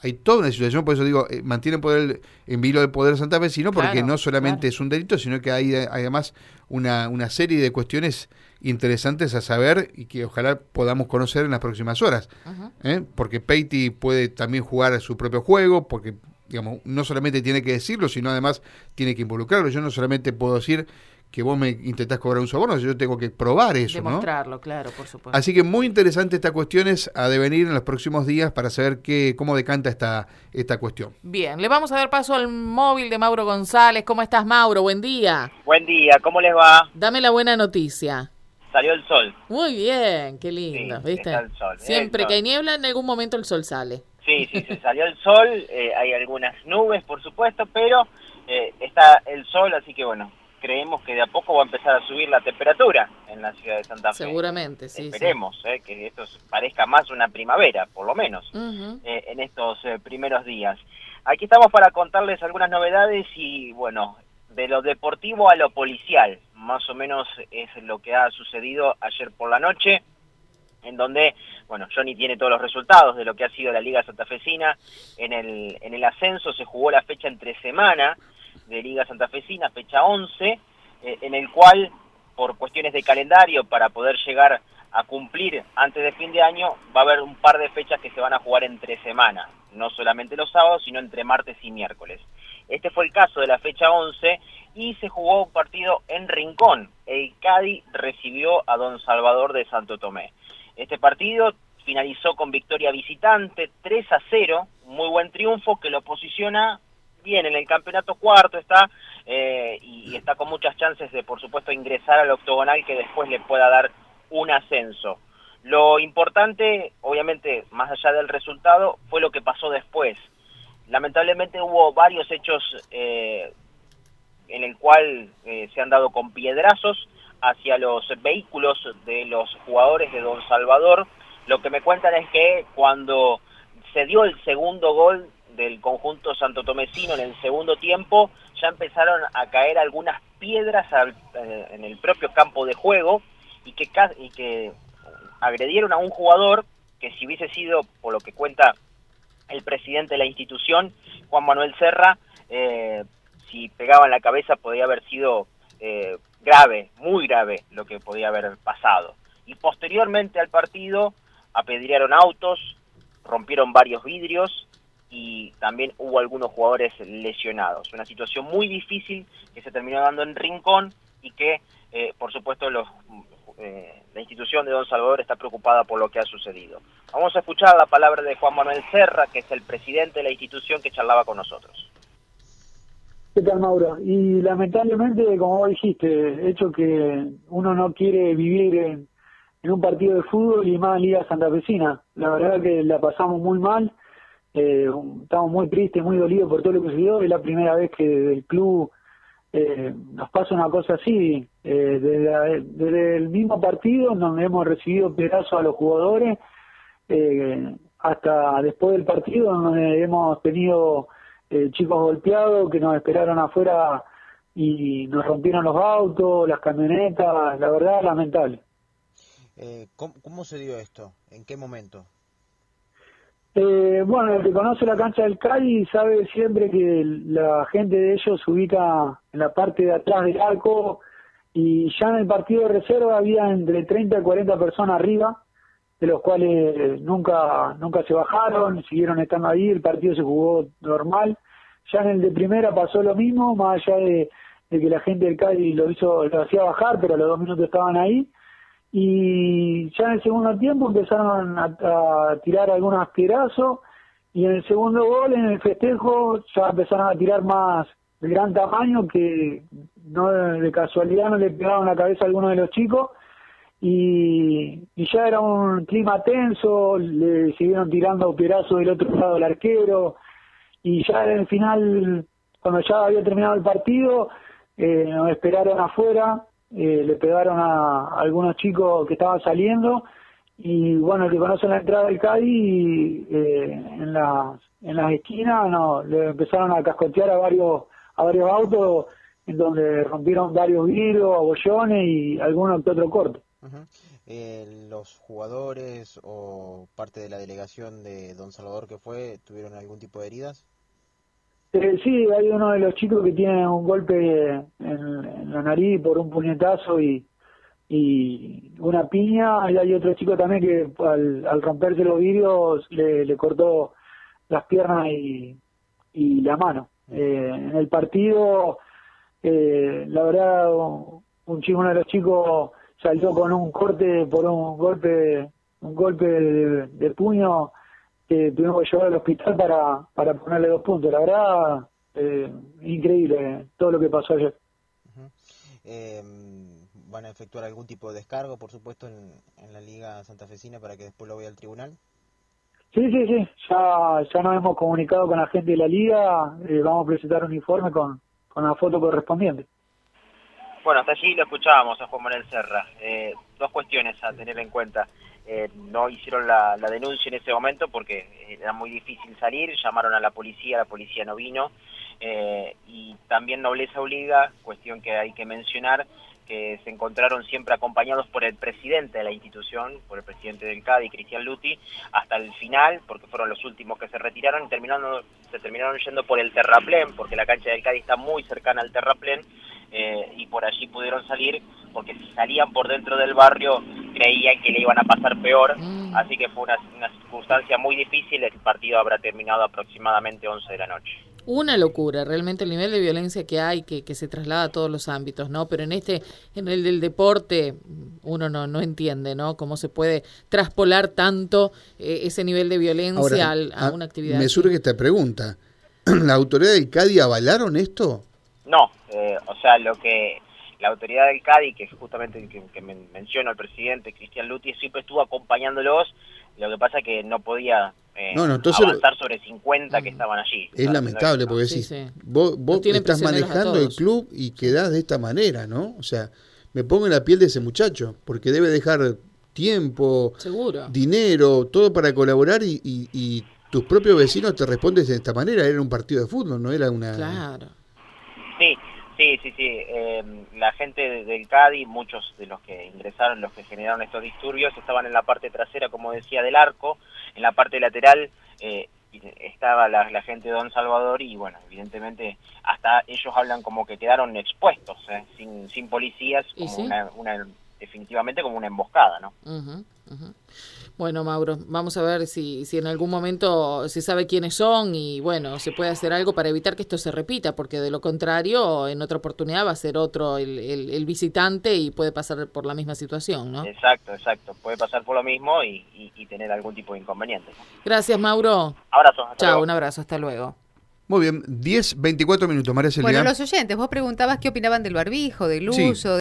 hay toda una situación, por eso digo, eh, mantiene poder, en vilo del poder Santa sino porque no solamente es un delito, sino que hay, además una, una serie de cuestiones interesantes a saber y que ojalá podamos conocer en las próximas horas. ¿eh? Porque Peiti puede también jugar su propio juego, porque digamos, no solamente tiene que decirlo, sino además tiene que involucrarlo. Yo no solamente puedo decir que vos me intentás cobrar un soborno, yo tengo que probar eso. Demostrarlo, claro, por supuesto. Así que muy interesante esta cuestión es a devenir en los próximos días para saber qué, cómo decanta esta, esta cuestión. Bien, le vamos a dar paso al móvil de Mauro González. ¿Cómo estás, Mauro? Buen día. Buen día, ¿cómo les va? Dame la buena noticia. Salió el sol. Muy bien, qué lindo, ¿viste? Siempre que hay niebla, en algún momento el sol sale. Sí, sí, sí salió el sol, eh, hay algunas nubes, por supuesto, pero eh, está el sol, así que bueno, creemos que de a poco va a empezar a subir la temperatura en la ciudad de Santa Fe. Seguramente, sí. Esperemos eh, que esto parezca más una primavera, por lo menos, eh, en estos eh, primeros días. Aquí estamos para contarles algunas novedades y, bueno, de lo deportivo a lo policial, más o menos es lo que ha sucedido ayer por la noche, en donde, bueno, Johnny tiene todos los resultados de lo que ha sido la Liga Santafesina. En el, en el ascenso se jugó la fecha entre semana, de Liga Santafesina, fecha 11, eh, en el cual, por cuestiones de calendario, para poder llegar a cumplir antes de fin de año, va a haber un par de fechas que se van a jugar entre semana, no solamente los sábados, sino entre martes y miércoles. Este fue el caso de la fecha 11 y se jugó un partido en Rincón. El Cádiz recibió a Don Salvador de Santo Tomé. Este partido finalizó con victoria visitante 3 a 0, muy buen triunfo que lo posiciona bien en el campeonato cuarto está eh, y, está con muchas chances de por supuesto ingresar al octogonal que después le pueda dar un ascenso. Lo importante, obviamente, más allá del resultado, fue lo que pasó después. Lamentablemente hubo varios hechos eh, en el cual eh, se han dado con piedrazos hacia los vehículos de los jugadores de Don Salvador. Lo que me cuentan es que cuando se dio el segundo gol del conjunto santo tomecino en el segundo tiempo ya empezaron a caer algunas piedras eh, en el propio campo de juego y que, y que agredieron a un jugador que si hubiese sido, por lo que cuenta el presidente de la institución, Juan Manuel Serra, eh, si pegaba en la cabeza podía haber sido eh, grave, muy grave lo que podía haber pasado. Y posteriormente al partido apedrearon autos, rompieron varios vidrios y también hubo algunos jugadores lesionados. Una situación muy difícil que se terminó dando en Rincón y que, eh, por supuesto, los, eh, la institución de Don Salvador está preocupada por lo que ha sucedido. Vamos a escuchar la palabra de Juan Manuel Serra, que es el presidente de la institución que charlaba con nosotros. ¿Qué tal, Mauro? Y lamentablemente, como vos dijiste, hecho que uno no quiere vivir en, un partido de fútbol y más en Liga Santafesina. La verdad que la pasamos muy mal eh, estamos muy tristes, muy dolidos por todo lo que sucedió. Es la primera vez que el club eh, nos pasa una cosa así. Eh, desde, el mismo partido, donde hemos recibido pedazos a los jugadores, eh, hasta después del partido, donde hemos tenido eh, chicos golpeados que nos esperaron afuera y nos rompieron los autos, las camionetas. La verdad, lamentable. ¿cómo, ¿Cómo se dio esto? ¿En qué momento? Eh, bueno, el que conoce la cancha del Cali sabe siempre que la gente de ellos se ubica en la parte de atrás del arco y ya en el partido de reserva había entre 30 y 40 personas arriba, de los cuales nunca nunca se bajaron, siguieron estando ahí, el partido se jugó normal. Ya en el de primera pasó lo mismo, más allá de, que la gente del Cali lo hizo, lo hacía bajar, pero a los dos minutos estaban ahí y ya en el segundo tiempo empezaron a, tirar algunos piedrazos y en el segundo gol, en el festejo, ya empezaron a tirar más de gran tamaño que no de casualidad no le pegaban la cabeza a alguno de los chicos y, y ya era un clima tenso, le siguieron tirando piedrazos del otro lado del arquero y ya en el final, cuando ya había terminado el partido, eh, nos esperaron afuera eh, le pegaron a, algunos chicos que estaban saliendo y bueno, el que conoce la entrada del Cádiz, eh, en, las, en las esquinas no, le empezaron a cascotear a varios, a varios autos en donde rompieron varios vidrios, abollones y algunos que otro corte. Eh, ¿Los jugadores o parte de la delegación de Don Salvador que fue tuvieron algún tipo de heridas? Eh, sí, hay uno de los chicos que tiene un golpe en, la nariz por un puñetazo y, y una piña, y hay otro chico también que al, romperse los vidrios le, cortó las piernas y, y la mano. Eh, en el partido, eh, la verdad, un chico, uno de los chicos saltó con un corte por un golpe un golpe de, puño que tuvimos que llevar al hospital para, para ponerle dos puntos. La verdad, eh, increíble todo lo que pasó ayer. Em, ¿Van a efectuar algún tipo de descargo, por supuesto, en, en la Liga Santafesina para que después lo vaya al tribunal? Sí, sí, sí. Ya, ya nos hemos comunicado con la gente de la Liga. Eh, vamos a presentar un informe con, con la foto correspondiente. Bueno, hasta allí lo escuchábamos a Juan Manuel Serra. Eh, dos cuestiones a tener en cuenta. Eh, no hicieron la, denuncia en ese momento porque era muy difícil salir, llamaron a la policía, la policía no vino. Eh, y también Nobleza Obliga, cuestión que hay que mencionar, que se encontraron siempre acompañados por el presidente de la institución, por el presidente del CADI, Cristian Luti, hasta el final, porque fueron los últimos que se retiraron y terminaron, se terminaron yendo por el terraplén, porque la cancha del CADI está muy cercana al terraplén, por allí pudieron salir, porque si salían por dentro del barrio creían que le iban a pasar peor, mm. así que fue una, una circunstancia muy difícil, el partido habrá terminado aproximadamente 11 de la noche. Una locura, realmente el nivel de violencia que hay, que, que se traslada a todos los ámbitos, ¿no? Pero en este, en el del deporte, uno no, no entiende, ¿no? Cómo se puede traspolar tanto eh, ese nivel de violencia a, ah, una actividad. Me surge esta pregunta. ¿La autoridad del CADI avalaron esto? No, eh, o sea, lo que la autoridad del CADI, que justamente que, que menciona el presidente Cristian Luti, siempre estuvo acompañándolos, lo que pasa es que no podía eh, avanzar sobre 50 que mm. estaban allí. Es lamentable porque decís, vos, vos estás manejando el club y quedás de esta manera, ¿no? O sea, me pongo en la piel de ese muchacho, porque debe dejar tiempo, dinero, todo para colaborar y, y tus propios vecinos te responden de esta manera. Era un partido de fútbol, no era una... Claro. Sí, sí, sí. Eh, la gente del CADI, muchos de los que ingresaron, los que generaron estos disturbios, estaban en la parte trasera, como decía, del arco. En la parte lateral eh, estaba la, gente de Don Salvador y, bueno, evidentemente, hasta ellos hablan como que quedaron expuestos, eh, sin, sin policías, como una, definitivamente como una emboscada, ¿no? Bueno, Mauro, vamos a ver si, si en algún momento se sabe quiénes son y bueno, se puede hacer algo para evitar que esto se repita, porque de lo contrario, en otra oportunidad va a ser otro el, el, visitante y puede pasar por la misma situación, ¿no? Exacto, exacto. Puede pasar por lo mismo y, tener algún tipo de inconveniente. Gracias, Mauro. Abrazo. Chao, un abrazo, hasta luego. Muy bien, 10, 24 minutos, María Silvia. Bueno, los oyentes, vos preguntabas qué opinaban del barbijo, del uso.